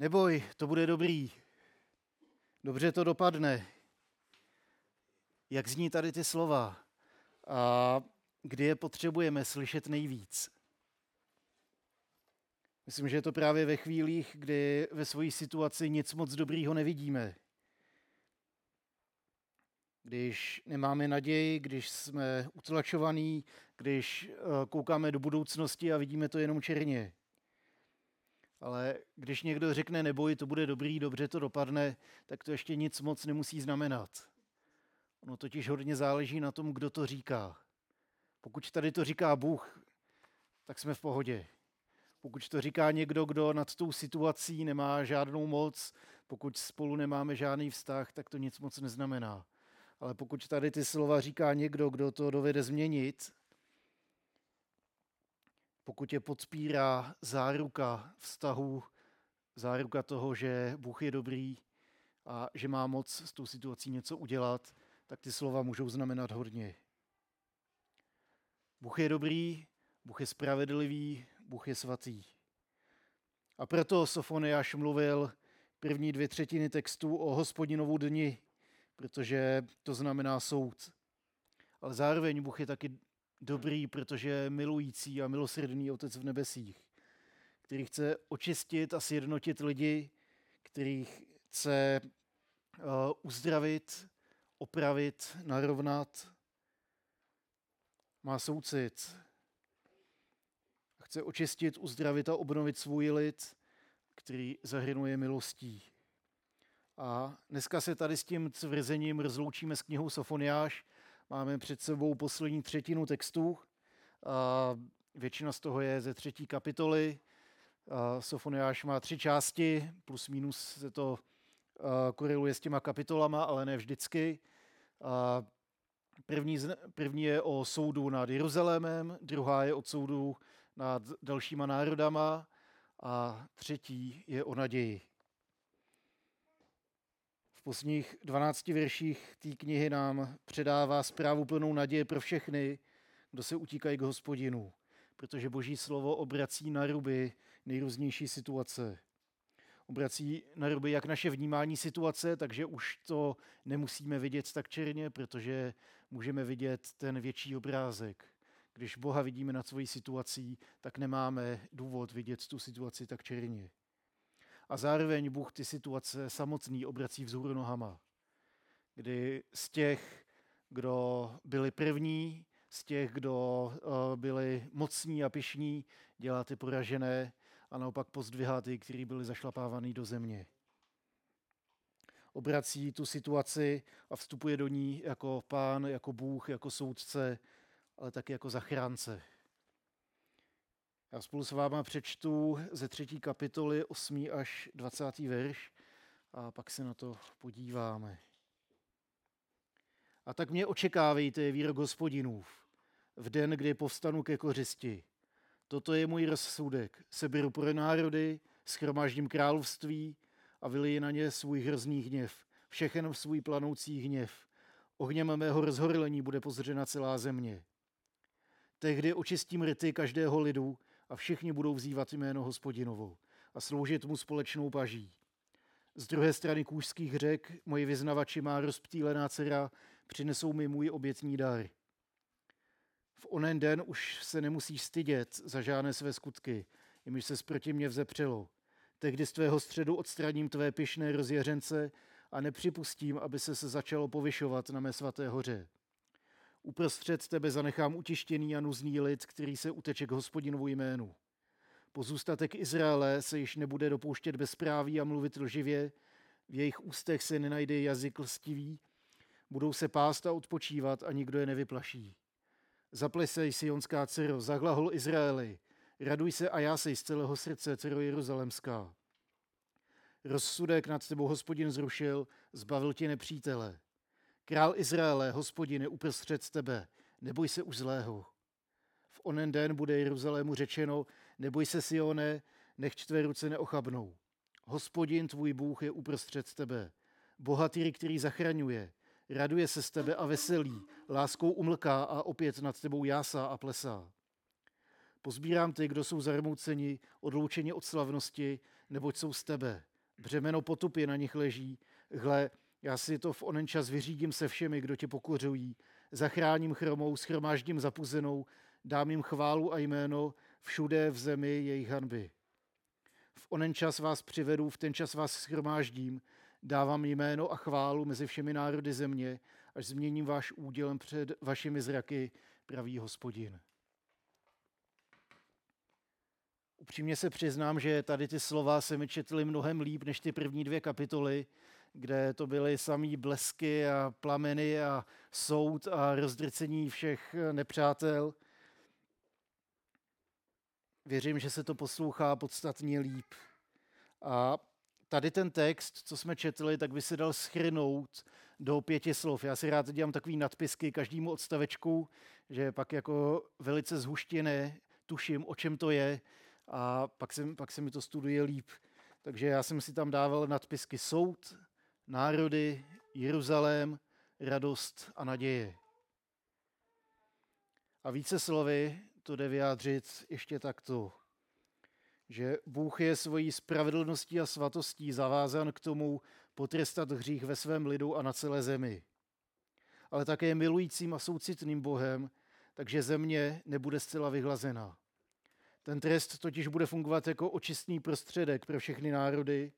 Neboj, to bude dobrý. Dobře to dopadne. Jak zní tady ty slova? A kdy je potřebujeme slyšet nejvíc? Myslím, že je to právě ve chvílích, kdy ve své situaci nic moc dobrýho nevidíme. Když nemáme naději, když jsme utlačovaní, když eh, koukáme do budoucnosti a vidíme to jenom černě. Ale když někdo řekne neboj, to bude dobrý, dobře to dopadne, tak to ještě nic moc nemusí znamenat. Ono totiž hodně záleží na tom, kdo to říká. Pokud tady to říká Bůh, tak jsme v pohodě. Pokud to říká někdo, kdo nad tou situací nemá žádnou moc, pokud spolu nemáme žádný vztah, tak to nic moc neznamená. Ale pokud tady ty slova říká někdo, kdo to dovede změnit, pokud je podpírá záruka vztahu, záruka toho, že Bůh je dobrý a že má moc s tou situací něco udělat, tak ty slova můžou znamenat hodně. Bůh je dobrý, Bůh je spravedlivý, Bůh je svatý. A proto Sofoniáš mluvil první dvě třetiny textu o hospodinovu dni, protože to znamená soud. Ale zároveň Bůh je taky dobrý, protože milující a milosrdný Otec v nebesích, který chce očistit a sjednotit lidi, který chce uh, uzdravit, opravit, narovnat. Má soucit. Chce očistit, uzdravit a obnovit svůj lid, který zahrnuje milostí. A dneska se tady s tím tvrzením rozloučíme s knihou Sofoniáš, Máme před sebou poslední třetinu textu. A většina z toho je ze třetí kapitoly. Sofoniáš má tři části, plus minus se to koreluje s těma kapitolama, ale ne vždycky. První, první je o soudu nad Jeruzalémem, druhá je o soudu nad dalšíma národama a třetí je o naději. V posledních 12 verších té knihy nám předává zprávu plnou naděje pro všechny, kdo se utíkají k hospodinu, protože boží slovo obrací na ruby nejrůznější situace. Obrací na ruby jak naše vnímání situace, takže už to nemusíme vidět tak černě, protože můžeme vidět ten větší obrázek. Když Boha vidíme nad svojí situací, tak nemáme důvod vidět tu situaci tak černě a zároveň Bůh ty situace samotný obrací vzhůru nohama. Kdy z těch, kdo byli první, z těch, kdo eh, byli mocní a pišní, dělá ty poražené a naopak pozdvihá ty, kteří byli zašlapávaný do země. Obrací tu situaci a vstupuje do ní jako pán, jako Bůh, jako soudce, ale taky jako zachránce. Já spolu s váma přečtu ze třetí kapitoly 8. až 20. verš a pak se na to podíváme. A tak mě očekávejte, výrok hospodinův, v den, kdy povstanu ke kořisti. Toto je můj rozsudek. Seberu pro národy, schromáždím království a vyliji na ně svůj hrozný hněv, všechen svůj planoucí hněv. Ohněm mého rozhorlení bude pozřena celá země. Tehdy očistím rty každého lidu a všichni budou vzývat jméno hospodinovo a sloužit mu společnou paží. Z druhé strany kůžských řek moji vyznavači má rozptýlená dcera, přinesou mi můj obětní dar. V onen den už se nemusíš stydět za žádné své skutky, jimž se proti mě vzepřelo. Tehdy z tvého středu odstraním tvé pyšné rozjeřence a nepřipustím, aby se se začalo povyšovat na mé svaté hoře. Uprostřed tebe zanechám utištěný a nuzný lid, který se uteče k hospodinovu jménu. Pozůstatek Izraele se již nebude dopouštět bezpráví a mluvit lživě, v jejich ústech se nenajde jazyk lstivý, budou se pást a odpočívat a nikdo je nevyplaší. Zaplesej, Sionská dcero, zaglahol Izraeli, raduj se a já sej z celého srdce, dcero Jeruzalemská. Rozsudek nad tebou hospodin zrušil, zbavil tě nepřítele. Král Izraele, hospodine, uprostřed tebe, neboj se už zlého. V onen den bude Jeruzalému řečeno, neboj se Sione, nech tvé ruce neochabnou. Hospodin tvůj Bůh je uprostřed tebe, bohatý, který zachraňuje, raduje se z tebe a veselí, láskou umlká a opět nad tebou jásá a plesá. Pozbírám ty, kdo jsou zarmouceni, odloučeni od slavnosti, neboť jsou z tebe. Břemeno potupy na nich leží. Hle, já si to v onen čas vyřídím se všemi, kdo tě pokořují. Zachráním chromou, schromáždím zapuzenou, dám jim chválu a jméno všude v zemi jejich hanby. V onen čas vás přivedu, v ten čas vás schromáždím, dávám jméno a chválu mezi všemi národy země, až změním váš údělem před vašimi zraky, pravý hospodin. Upřímně se přiznám, že tady ty slova se mi četly mnohem líp než ty první dvě kapitoly, kde to byly samý blesky a plameny a soud a rozdrcení všech nepřátel. Věřím, že se to poslouchá podstatně líp. A tady ten text, co jsme četli, tak by se dal schrnout do pěti slov. Já si rád dělám takový nadpisky každému odstavečku, že pak jako velice zhuštěné tuším, o čem to je a pak se, pak se mi to studuje líp. Takže já jsem si tam dával nadpisky soud, národy, Jeruzalém, radost a naděje. A více slovy to jde vyjádřit ještě takto, že Bůh je svojí spravedlností a svatostí zavázan k tomu potrestat hřích ve svém lidu a na celé zemi. Ale také milujícím a soucitným Bohem, takže země nebude zcela vyhlazená. Ten trest totiž bude fungovat jako očistný prostředek pro všechny národy,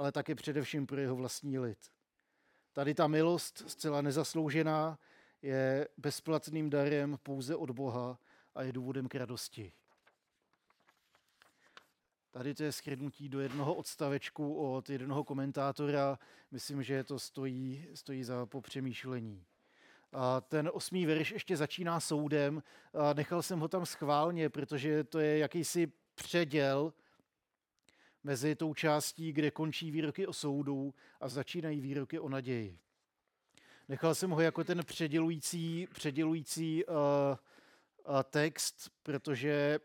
ale také především pro jeho vlastní lid. Tady ta milost, zcela nezasloužená, je bezplatným darem pouze od Boha a je důvodem k radosti. Tady to je schrnutí do jednoho odstavečku od jednoho komentátora. Myslím, že to stojí, stojí za popřemýšlení. A ten osmý verš ještě začíná soudem. A nechal jsem ho tam schválně, protože to je jakýsi předěl mezi tou částí, kde končí výroky o soudu a začínají výroky o naději. Nechal jsem ho jako ten předělující, předělující uh, uh, text, protože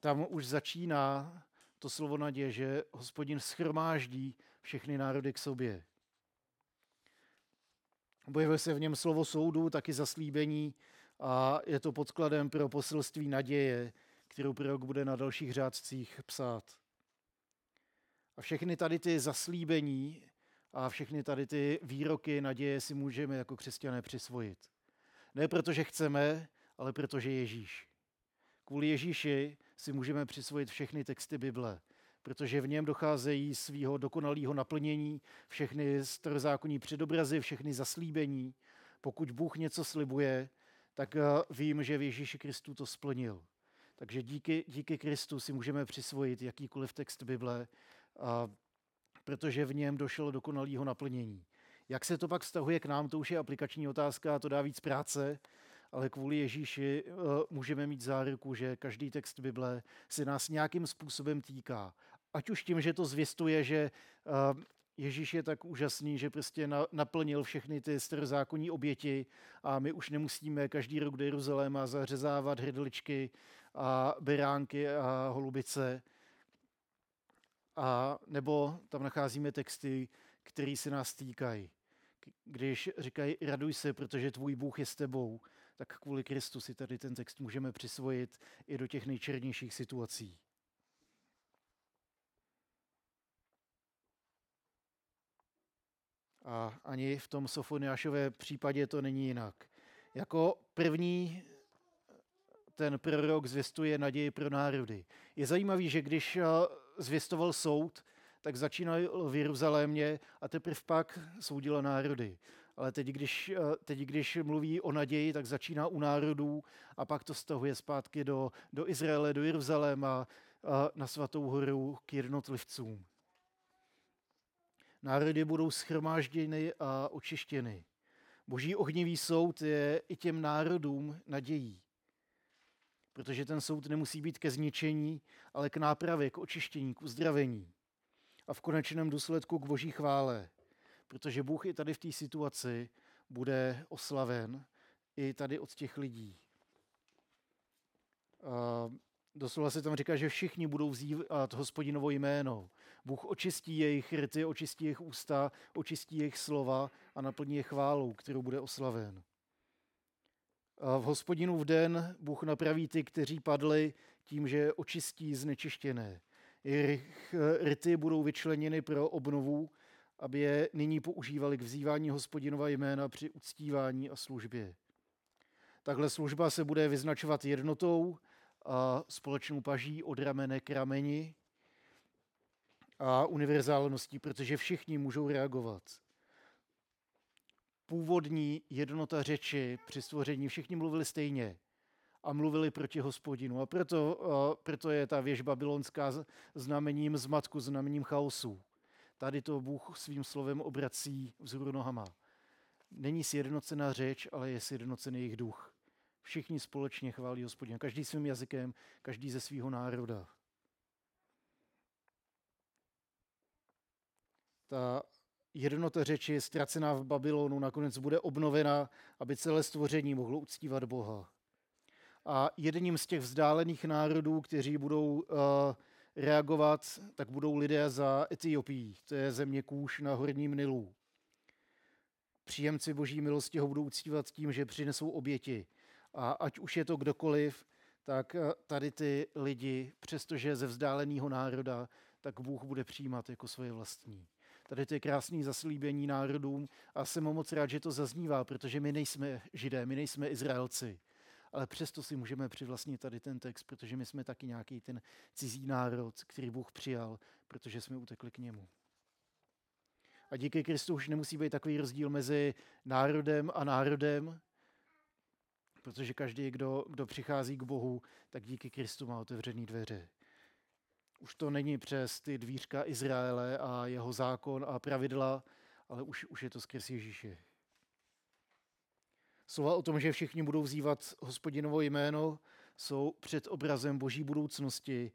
tam už začíná to slovo naděje, že hospodin schromáždí všechny národy k sobě. Objevuje se v něm slovo soudu, taky zaslíbení a je to podkladem pro poselství naděje, kterou prorok bude na dalších řádcích psát. A všechny tady ty zaslíbení a všechny tady ty výroky naděje si můžeme jako křesťané přisvojit. Ne proto, že chceme, ale protože Ježíš. Kvůli Ježíši si můžeme přisvojit všechny texty Bible, protože v něm docházejí svého dokonalého naplnění všechny starozákonní předobrazy, všechny zaslíbení. Pokud Bůh něco slibuje, tak eh, vím, že v Ježíši Kristu to splnil. Takže díky, díky Kristu si můžeme přisvojit jakýkoliv text Bible, protože v něm došlo dokonalého naplnění. Jak se to pak vztahuje k nám, to už je aplikační otázka, to dá víc práce, ale kvůli Ježíši uh, můžeme mít záruku, že každý text Bible se nás nějakým způsobem týká. Ať už tím, že to zvěstuje, že uh, Ježíš je tak úžasný, že prostě na, naplnil všechny ty starozákonní oběti a my už nemusíme každý rok do Jeruzaléma zařezávat hrdličky a beránky a holubice. A nebo tam nacházíme texty, které se nás týkají. Když říkají, raduj se, protože tvůj Bůh je s tebou, tak kvůli Kristu si tady ten text můžeme přisvojit i do těch nejčernějších situací. A ani v tom Sofoniášové případě to není jinak. Jako první ten prorok zvěstuje naději pro národy. Je zajímavý, že když zvěstoval soud, tak začínal v Jeruzalémě a teprve pak soudil národy. Ale teď když, eh, teď, když mluví o naději, tak začíná u národů a pak to stahuje zpátky do, do Izraele, do Jeruzaléma, na svatou horu k jednotlivcům. Národy budou schromážděny a očištěny. Boží ohnivý soud je i těm národům nadějí. Protože ten soud nemusí být ke zničení, ale k nápravě, k očištění, k uzdravení. A v konečném důsledku k boží chvále. Protože Bůh i tady v té situaci bude oslaven i tady od těch lidí. A doslova se tam říká, že všichni budou vzývat hospodinovo jméno. Bůh očistí jejich rty, očistí jejich ústa, očistí jejich slova a naplní je chválou, kterou bude oslaven. A v hospodinu v den Bůh napraví ty, kteří padli tím, že očistí znečištěné. Jejich rity budou vyčleněny pro obnovu, aby je nyní používali k vzývání hospodinova jména při uctívání a službě. Takhle služba se bude vyznačovat jednotou a společnou paží od ramene k rameni a univerzálností, protože všichni můžou reagovat. Původní jednota řeči při stvoření všichni mluvili stejně a mluvili proti hospodinu. A proto, a proto je ta věž babylonská znamením zmatku, znamením chaosu. Tady to Bůh svým slovem obrací vzhůru nohama. Není sjednocená řeč, ale je sjednocený jejich duch. Všichni společně chválí hospodina, každý svým jazykem, každý ze svého národa. Ta jednota řeči ztracená v Babylonu, nakonec bude obnovena, aby celé stvoření mohlo uctívat Boha. A jedním z těch vzdálených národů, kteří budou uh, reagovat, tak budou lidé za Etiopií. To je země Kůž na horním Nilu. Příjemci boží milosti ho budou uctívat tím, že přinesou oběti. A ať už je to kdokoliv, tak eh, tady ty lidi, přestože ze vzdáleného národa, tak Bůh bude přijímat jako svoje vlastní. Tady to je krásný zaslíbení národům a jsem moc rád, že to zaznívá, protože my nejsme židé, my nejsme Izraelci. Ale přesto si můžeme přivlastnit tady ten text, protože my jsme taky nějaký ten cizí národ, který Bůh přijal, protože jsme utekli k němu. A díky Kristu už nemusí být takový rozdíl mezi národem a národem, protože každý, kdo, kdo přichází k Bohu, tak díky Kristu má otevřený dveře. Už to není přes ty dvířka Izraele a jeho zákon a pravidla, ale už, už je to skrz Ježíše. Slova o tom, že všichni budou vzývat hospodinovo jméno, jsou před obrazem boží budoucnosti,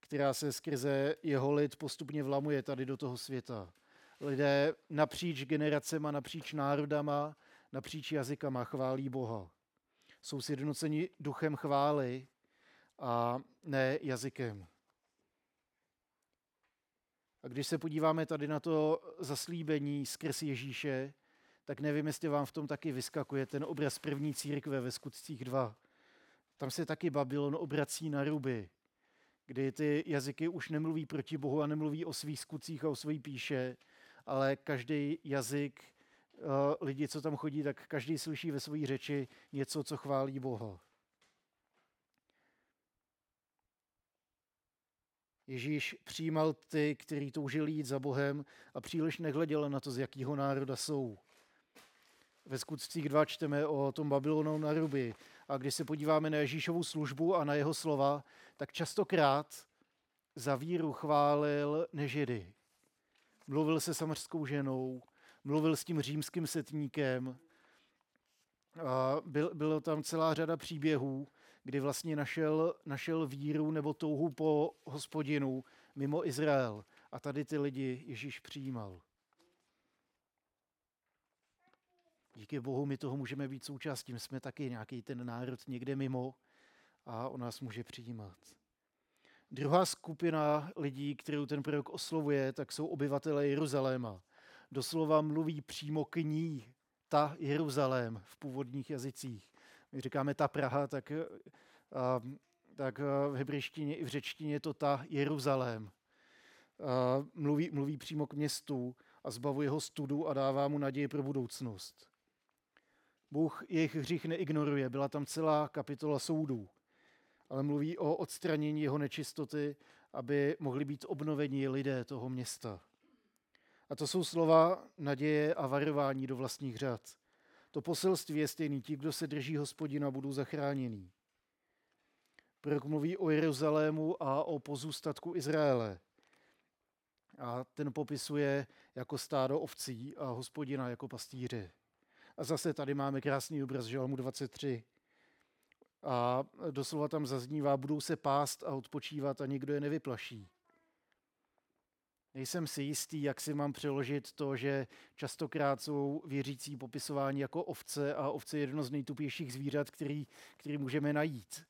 která se skrze jeho lid postupně vlamuje tady do toho světa. Lidé napříč generacema, napříč národama, napříč jazykama chválí Boha. Jsou sjednoceni duchem chvály a ne jazykem. A když se podíváme tady na to zaslíbení skrz Ježíše, tak nevím, jestli vám v tom taky vyskakuje ten obraz první církve ve skutcích 2. Tam se taky Babylon obrací na ruby, kdy ty jazyky už nemluví proti Bohu a nemluví o svých skutcích a o svojí píše, ale každý jazyk uh, lidi, co tam chodí, tak každý slyší ve své řeči něco, co chválí Boha. Ježíš přijímal ty, kteří toužili jít za Bohem a příliš nehleděl na to, z jakého národa jsou. Ve skutcích 2 čteme o tom Babylonu na ruby. A když se podíváme na Ježíšovu službu a na jeho slova, tak častokrát za víru chválil nežidy. Mluvil se samařskou ženou, mluvil s tím římským setníkem. A byl, bylo tam celá řada příběhů, kdy vlastně našel, našel víru nebo touhu po hospodinu mimo Izrael. A tady ty lidi Ježíš přijímal. Díky Bohu my toho můžeme být součástí. My jsme taky nějaký ten národ někde mimo a on nás může přijímat. Druhá skupina lidí, kterou ten prorok oslovuje, tak jsou obyvatele Jeruzaléma. Doslova mluví přímo k ní, ta Jeruzalém v původních jazycích. My říkáme ta Praha, tak, a, tak v hebrejštině i v řečtině je to ta Jeruzalém. A mluví, mluví přímo k městu a zbavuje ho studu a dává mu naději pro budoucnost. Bůh jejich hřích neignoruje, byla tam celá kapitola soudů, ale mluví o odstranění jeho nečistoty, aby mohli být obnoveni lidé toho města. A to jsou slova naděje a varování do vlastních řad. To poselství je stejný. Ti, kdo se drží hospodina, budou zachráněni. Prorok mluví o Jeruzalému a o pozůstatku Izraele. A ten popisuje jako stádo ovcí a hospodina jako pastýře. A zase tady máme krásný obraz Žalmu 23. A doslova tam zaznívá, budou se pást a odpočívat a nikdo je nevyplaší. Nejsem si jistý, jak si mám přeložit to, že častokrát jsou věřící popisování jako ovce a ovce je jedno z nejtupějších zvířat, který, který můžeme najít.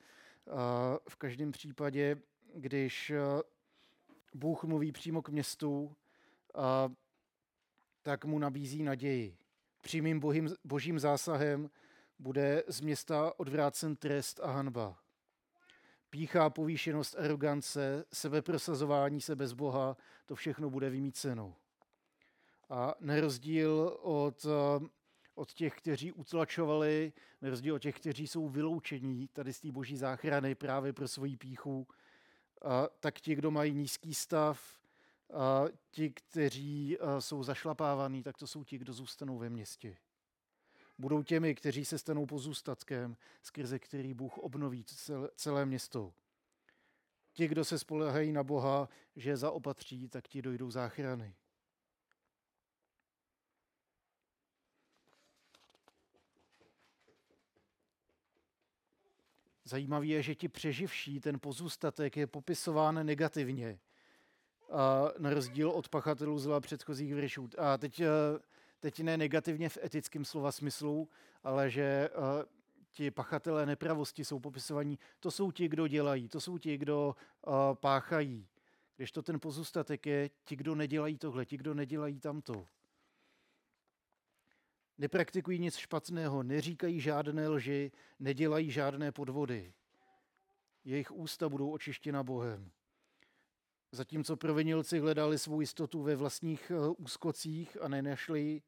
A v každém případě, když Bůh mluví přímo k městu, a, tak mu nabízí naději přímým bohým, božím zásahem bude z města odvrácen trest a hanba. Pícha, povýšenost, arogance, sebeprosazování se bez Boha, to všechno bude vymíceno. A na rozdíl od, od těch, kteří utlačovali, na rozdíl od těch, kteří jsou vyloučení tady z té boží záchrany právě pro svoji píchu, a tak ti, kdo mají nízký stav, a ti, kteří jsou zašlapávaní, tak to jsou ti, kdo zůstanou ve městě. Budou těmi, kteří se stanou pozůstatkem, skrze který Bůh obnoví celé město. Ti, kdo se spolehají na Boha, že je zaopatří, tak ti dojdou záchrany. Zajímavé je, že ti přeživší, ten pozůstatek je popisován negativně. A na rozdíl od pachatelů zla předchozích veršů. A teď, eh, teď ne negativně v etickém slova smyslu, ale že eh, ti pachatelé nepravosti jsou popisovaní, to jsou ti, kdo dělají, to jsou ti, kdo uh, páchají. Když to ten pozůstatek je ti, kdo nedělají tohle, ti, kdo nedělají tamto. Nepraktikují nic špatného, neříkají žádné lži, nedělají žádné podvody. Jejich ústa budou očištěna Bohem. Zatímco provinilci hledali svou jistotu ve vlastních eh, úskocích a nenašli,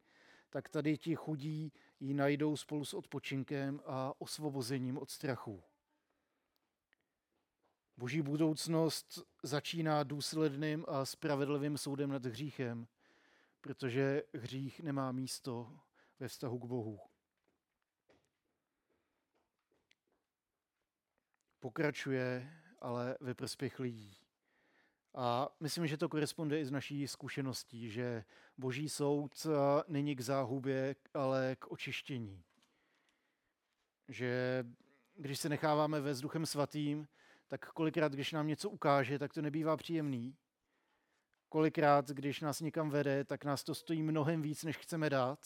tak tady ti chudí ji najdou spolu s odpočinkem a osvobozením od strachu. Boží budoucnost začíná důsledným a spravedlivým soudem nad hříchem, protože hřích nemá místo ve vztahu k Bohu. Pokračuje ale ve prospěch lidí. A myslím, že to koresponduje i s naší zkušeností, že boží soud není k záhubě, ale k očištění. Že když se necháváme ve vzduchem svatým, tak kolikrát, když nám něco ukáže, tak to nebývá příjemný. Kolikrát, když nás někam vede, tak nás to stojí mnohem víc, než chceme dát.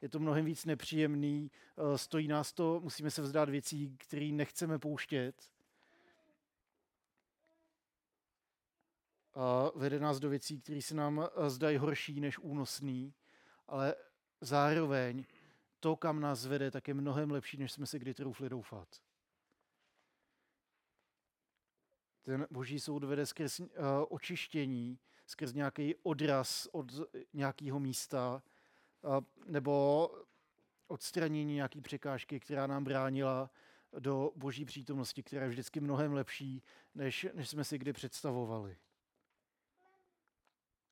Je to mnohem víc nepříjemný, eh, stojí nás to, musíme se vzdát věcí, které nechceme pouštět. A vede nás do věcí, které se nám eh, zdají horší než únosný, ale zároveň to, kam nás vede, tak je mnohem lepší, než jsme si kdy troufli doufat. Ten boží soud vede skrz uh, očištění, skrz nějaký odraz od nějakého místa, uh, nebo odstranění nějaké překážky, která nám bránila do boží přítomnosti, která je vždycky mnohem lepší, než, než jsme si kdy představovali.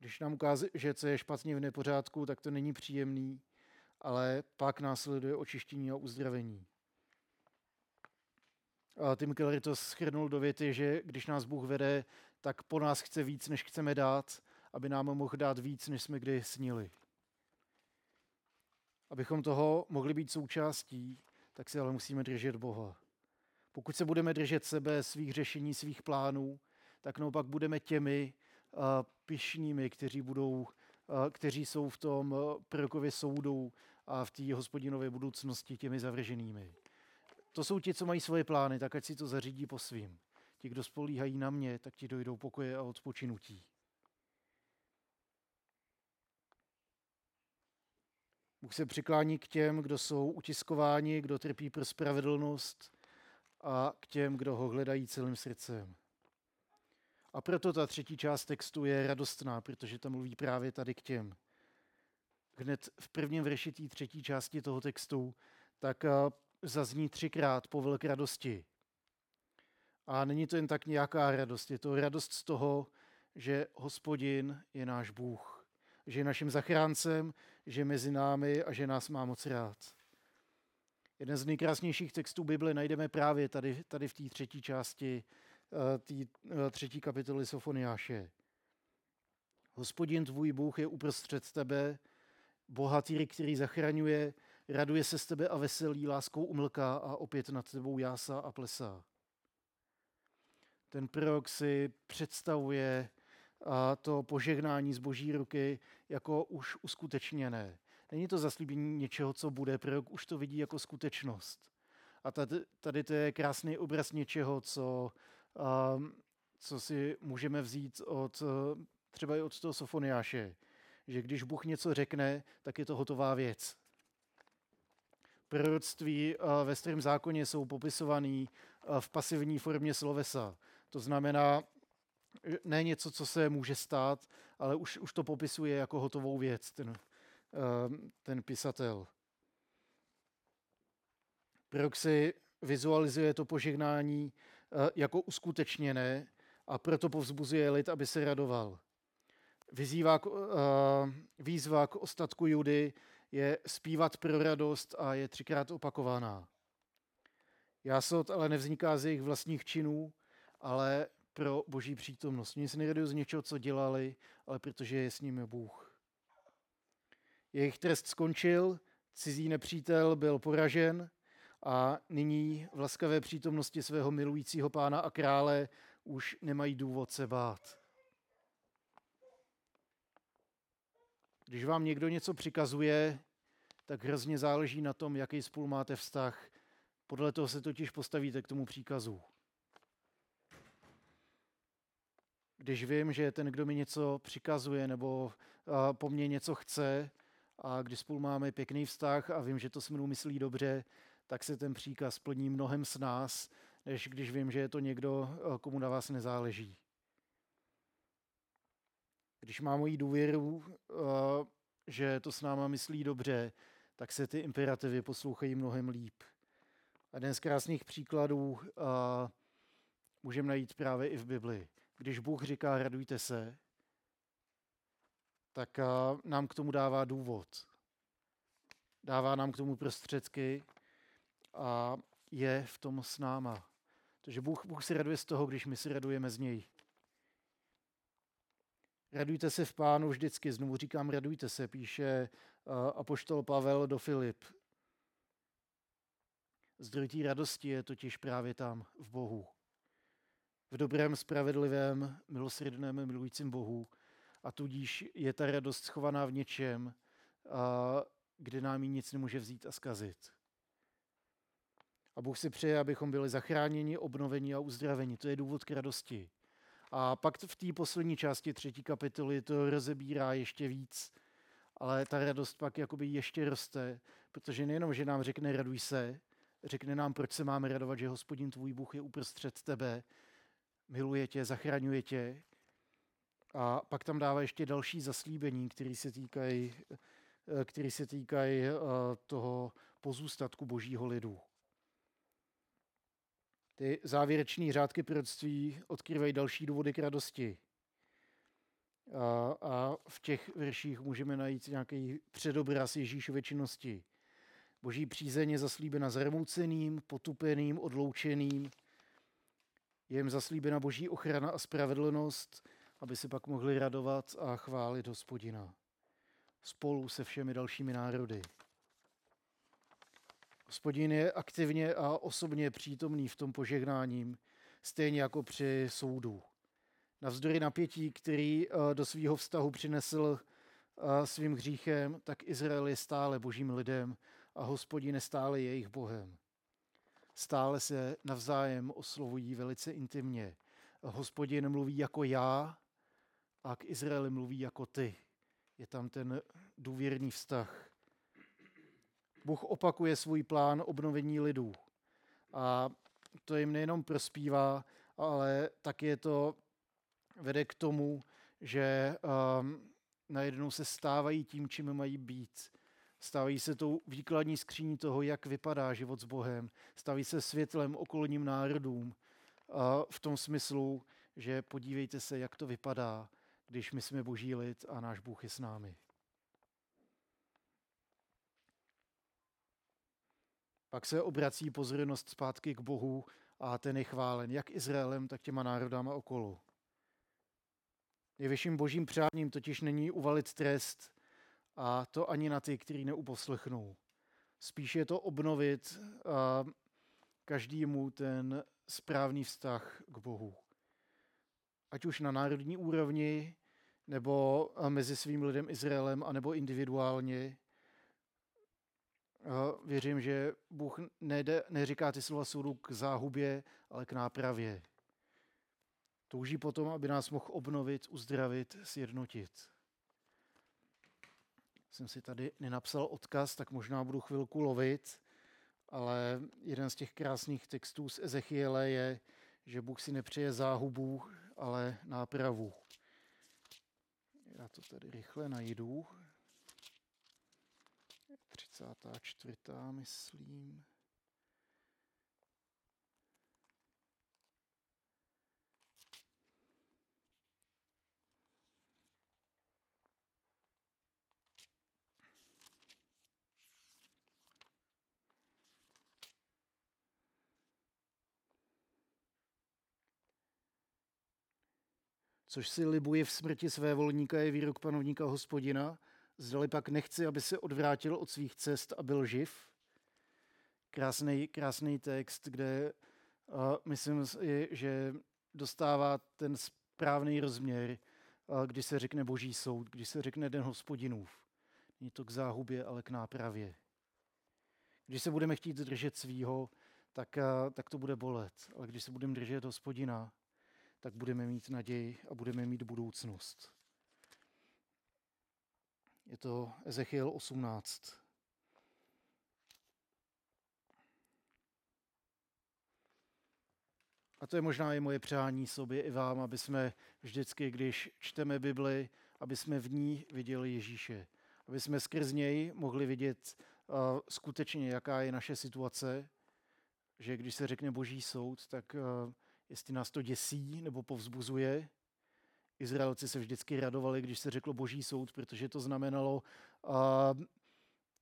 Když nám ukáže, že co je špatně v nepořádku, tak to není příjemný, ale pak následuje očištění a uzdravení. A Tim Keller to schrnul do věty, že když nás Bůh vede, tak po nás chce víc, než chceme dát, aby nám mohl dát víc, než jsme kdy snili. Abychom toho mohli být součástí, tak si ale musíme držet Boha. Pokud se budeme držet sebe, svých řešení, svých plánů, tak naopak budeme těmi, pišnými, kteří, budou, kteří jsou v tom prorokově soudu a v té hospodinově budoucnosti těmi zavrženými. To jsou ti, co mají svoje plány, tak ať si to zařídí po svým. Ti, kdo spolíhají na mě, tak ti dojdou pokoje a odpočinutí. Bůh se přiklání k těm, kdo jsou utiskováni, kdo trpí pro spravedlnost a k těm, kdo ho hledají celým srdcem. A proto ta třetí část textu je radostná, protože tam mluví právě tady k těm. Hned v prvním verši té třetí části toho textu tak eh, zazní třikrát povel k radosti. A není to jen tak nějaká radost, je to radost z toho, že hospodin je náš Bůh, že je naším zachráncem, že je mezi námi a že nás má moc rád. Jeden z nejkrásnějších textů Bible najdeme právě tady, tady v té třetí části té eh, třetí kapitoly Sofoniáše. Hospodin tvůj Bůh je uprostřed tebe, bohatý, který zachraňuje, raduje se z tebe a veselí, láskou umlká a opět nad tebou jásá a plesá. Ten prorok si představuje a to požehnání z boží ruky jako už uskutečněné. Není to zaslíbení něčeho, co bude, prorok už to vidí jako skutečnost. A tady, tady to je krásný obraz něčeho, co co si můžeme vzít od eh, třeba i od toho Sofoniáše, že když Bůh něco řekne, tak je to hotová věc. Proroctví eh, ve starém zákoně jsou popisovaný v pasivní formě slovesa. To znamená, ne něco, co se může stát, ale už, už to popisuje jako hotovou věc, ten, ten pisatel. Proxy vizualizuje to požehnání jako uskutečněné a proto povzbuzuje lid, aby se radoval. Vyzývá k, uh, výzva k ostatku Judy je zpívat pro radost a je třikrát opakovaná. Jásot ale nevzniká z jejich vlastních činů, ale pro boží přítomnost. Oni se neradují z něčeho, co dělali, ale protože je s nimi Bůh. Jejich trest skončil, cizí nepřítel byl poražen a nyní v laskavé přítomnosti svého milujícího pána a krále už nemají důvod se bát. Když vám někdo něco přikazuje, tak hrozně záleží na tom, jaký spolu máte vztah. Podle toho se totiž postavíte k tomu příkazu. Když vím, že ten, kdo mi něco přikazuje nebo po mně něco chce, a když spolu máme pěkný vztah a vím, že to se mnou myslí dobře, tak se ten příkaz plní mnohem s nás, než když vím, že je to někdo, komu na vás nezáleží. Když má moji důvěru, že to s náma myslí dobře, tak se ty imperativy poslouchají mnohem líp. A jeden z krásných příkladů můžeme najít právě i v Bibli. Když Bůh říká radujte se, tak nám k tomu dává důvod. Dává nám k tomu prostředky a je v tom s náma. Takže Bůh, Bůh se raduje z toho, když my si radujeme z něj. Radujte se v pánu vždycky, znovu říkám, radujte se, píše uh, apoštol Pavel do Filip. Zdroj té radosti je totiž právě tam, v Bohu. V dobrém, spravedlivém, milosrdném, milujícím Bohu. A tudíž je ta radost schovaná v něčem, uh, kde nám ji nic nemůže vzít a skazit. A Bůh si přeje, abychom byli zachráněni, obnoveni a uzdraveni. To je důvod k radosti. A pak v té poslední části třetí kapitoly to rozebírá ještě víc, ale ta radost pak jakoby ještě roste, protože nejenom, že nám řekne raduj se, řekne nám, proč se máme radovat, že hospodin tvůj Bůh je uprostřed tebe, miluje tě, zachraňuje tě. A pak tam dává ještě další zaslíbení, které se týkají, který se týkají eh, toho pozůstatku božího lidu. Ty závěrečné řádky proroctví odkryvají další důvody k radosti. A, a v těch verších můžeme najít nějaký předobraz Ježíšovy činnosti. Boží přízeň je zaslíbena zarmouceným, potupeným, odloučeným. Je jim zaslíbena boží ochrana a spravedlnost, aby se pak mohli radovat a chválit hospodina. Spolu se všemi dalšími národy. Hospodin je aktivně a osobně přítomný v tom požehnáním, stejně jako při soudu. Navzdory napětí, který eh, do svého vztahu přinesl eh, svým hříchem, tak Izrael je stále božím lidem a hospodin je stále jejich bohem. Stále se navzájem oslovují velice intimně. Hospodin mluví jako já a k Izraeli mluví jako ty. Je tam ten důvěrný vztah. Bůh opakuje svůj plán obnovení lidů. A to jim nejenom prospívá, ale taky je to vede k tomu, že um, najednou se stávají tím, čím mají být. Stávají se tou výkladní skříní toho, jak vypadá život s Bohem. Staví se světlem okolním národům. A v tom smyslu, že podívejte se, jak to vypadá, když my jsme boží lid a náš Bůh je s námi. Pak se obrací pozornost zpátky k Bohu a ten je chválen jak Izraelem, tak těma národama okolo. Nejvyšším božím přáním totiž není uvalit trest a to ani na ty, kteří neuposlechnou. Spíš je to obnovit a každému ten správný vztah k Bohu. Ať už na národní úrovni, nebo mezi svým lidem Izraelem, anebo individuálně, Věřím, že Bůh nejde, neříká ty slova soudu k záhubě, ale k nápravě. Touží potom, aby nás mohl obnovit, uzdravit, sjednotit. Jsem si tady nenapsal odkaz, tak možná budu chvilku lovit, ale jeden z těch krásných textů z Ezechiele je, že Bůh si nepřeje záhubu, ale nápravu. Já to tady rychle najdu. 34. myslím. což si libuje v smrti své volníka, je výrok panovníka hospodina, zdali pak nechci, aby se odvrátil od svých cest a byl živ. Krásný, krásný text, kde uh, myslím, že dostává ten správný rozměr, uh, když se řekne boží soud, když se řekne den hospodinův. Není to k záhubě, ale k nápravě. Když se budeme chtít držet svýho, tak, uh, tak to bude bolet. Ale když se budeme držet hospodina, tak budeme mít naději a budeme mít budoucnost. Je to Ezechiel 18. A to je možná i moje přání sobě i vám, aby jsme vždycky, když čteme Bibli, aby jsme v ní viděli Ježíše. Aby jsme skrz něj mohli vidět uh, skutečně, jaká je naše situace, že když se řekne boží soud, tak uh, jestli nás to děsí nebo povzbuzuje. Izraelci se vždycky radovali, když se řeklo boží soud, protože to znamenalo uh,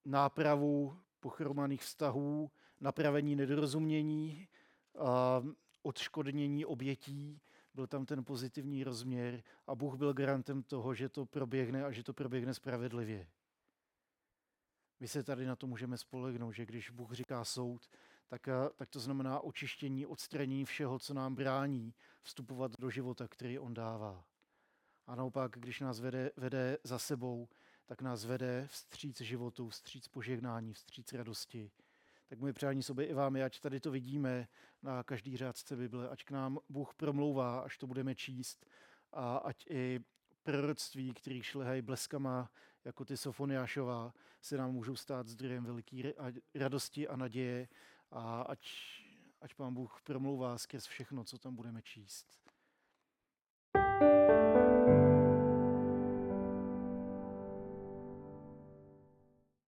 nápravu pochromaných vztahů, napravení nedorozumění, uh, odškodnění obětí, byl tam ten pozitivní rozměr a Bůh byl garantem toho, že to proběhne a že to proběhne spravedlivě. My se tady na to můžeme spolehnout, že když Bůh říká soud, tak, tak to znamená očištění, odstranění všeho, co nám brání vstupovat do života, který on dává. A naopak, když nás vede, vede za sebou, tak nás vede vstříc životu, vstříc požehnání, vstříc radosti. Tak moje přání sobě i vám ať tady to vidíme na každý řádce Bible, ať k nám Bůh promlouvá, až to budeme číst, a ať i proroctví, který šlehají bleskama, jako ty Sofoniášová, se nám můžou stát zdrojem veliké radosti a naděje a ať, ať pán Bůh promlouvá skrz všechno, co tam budeme číst.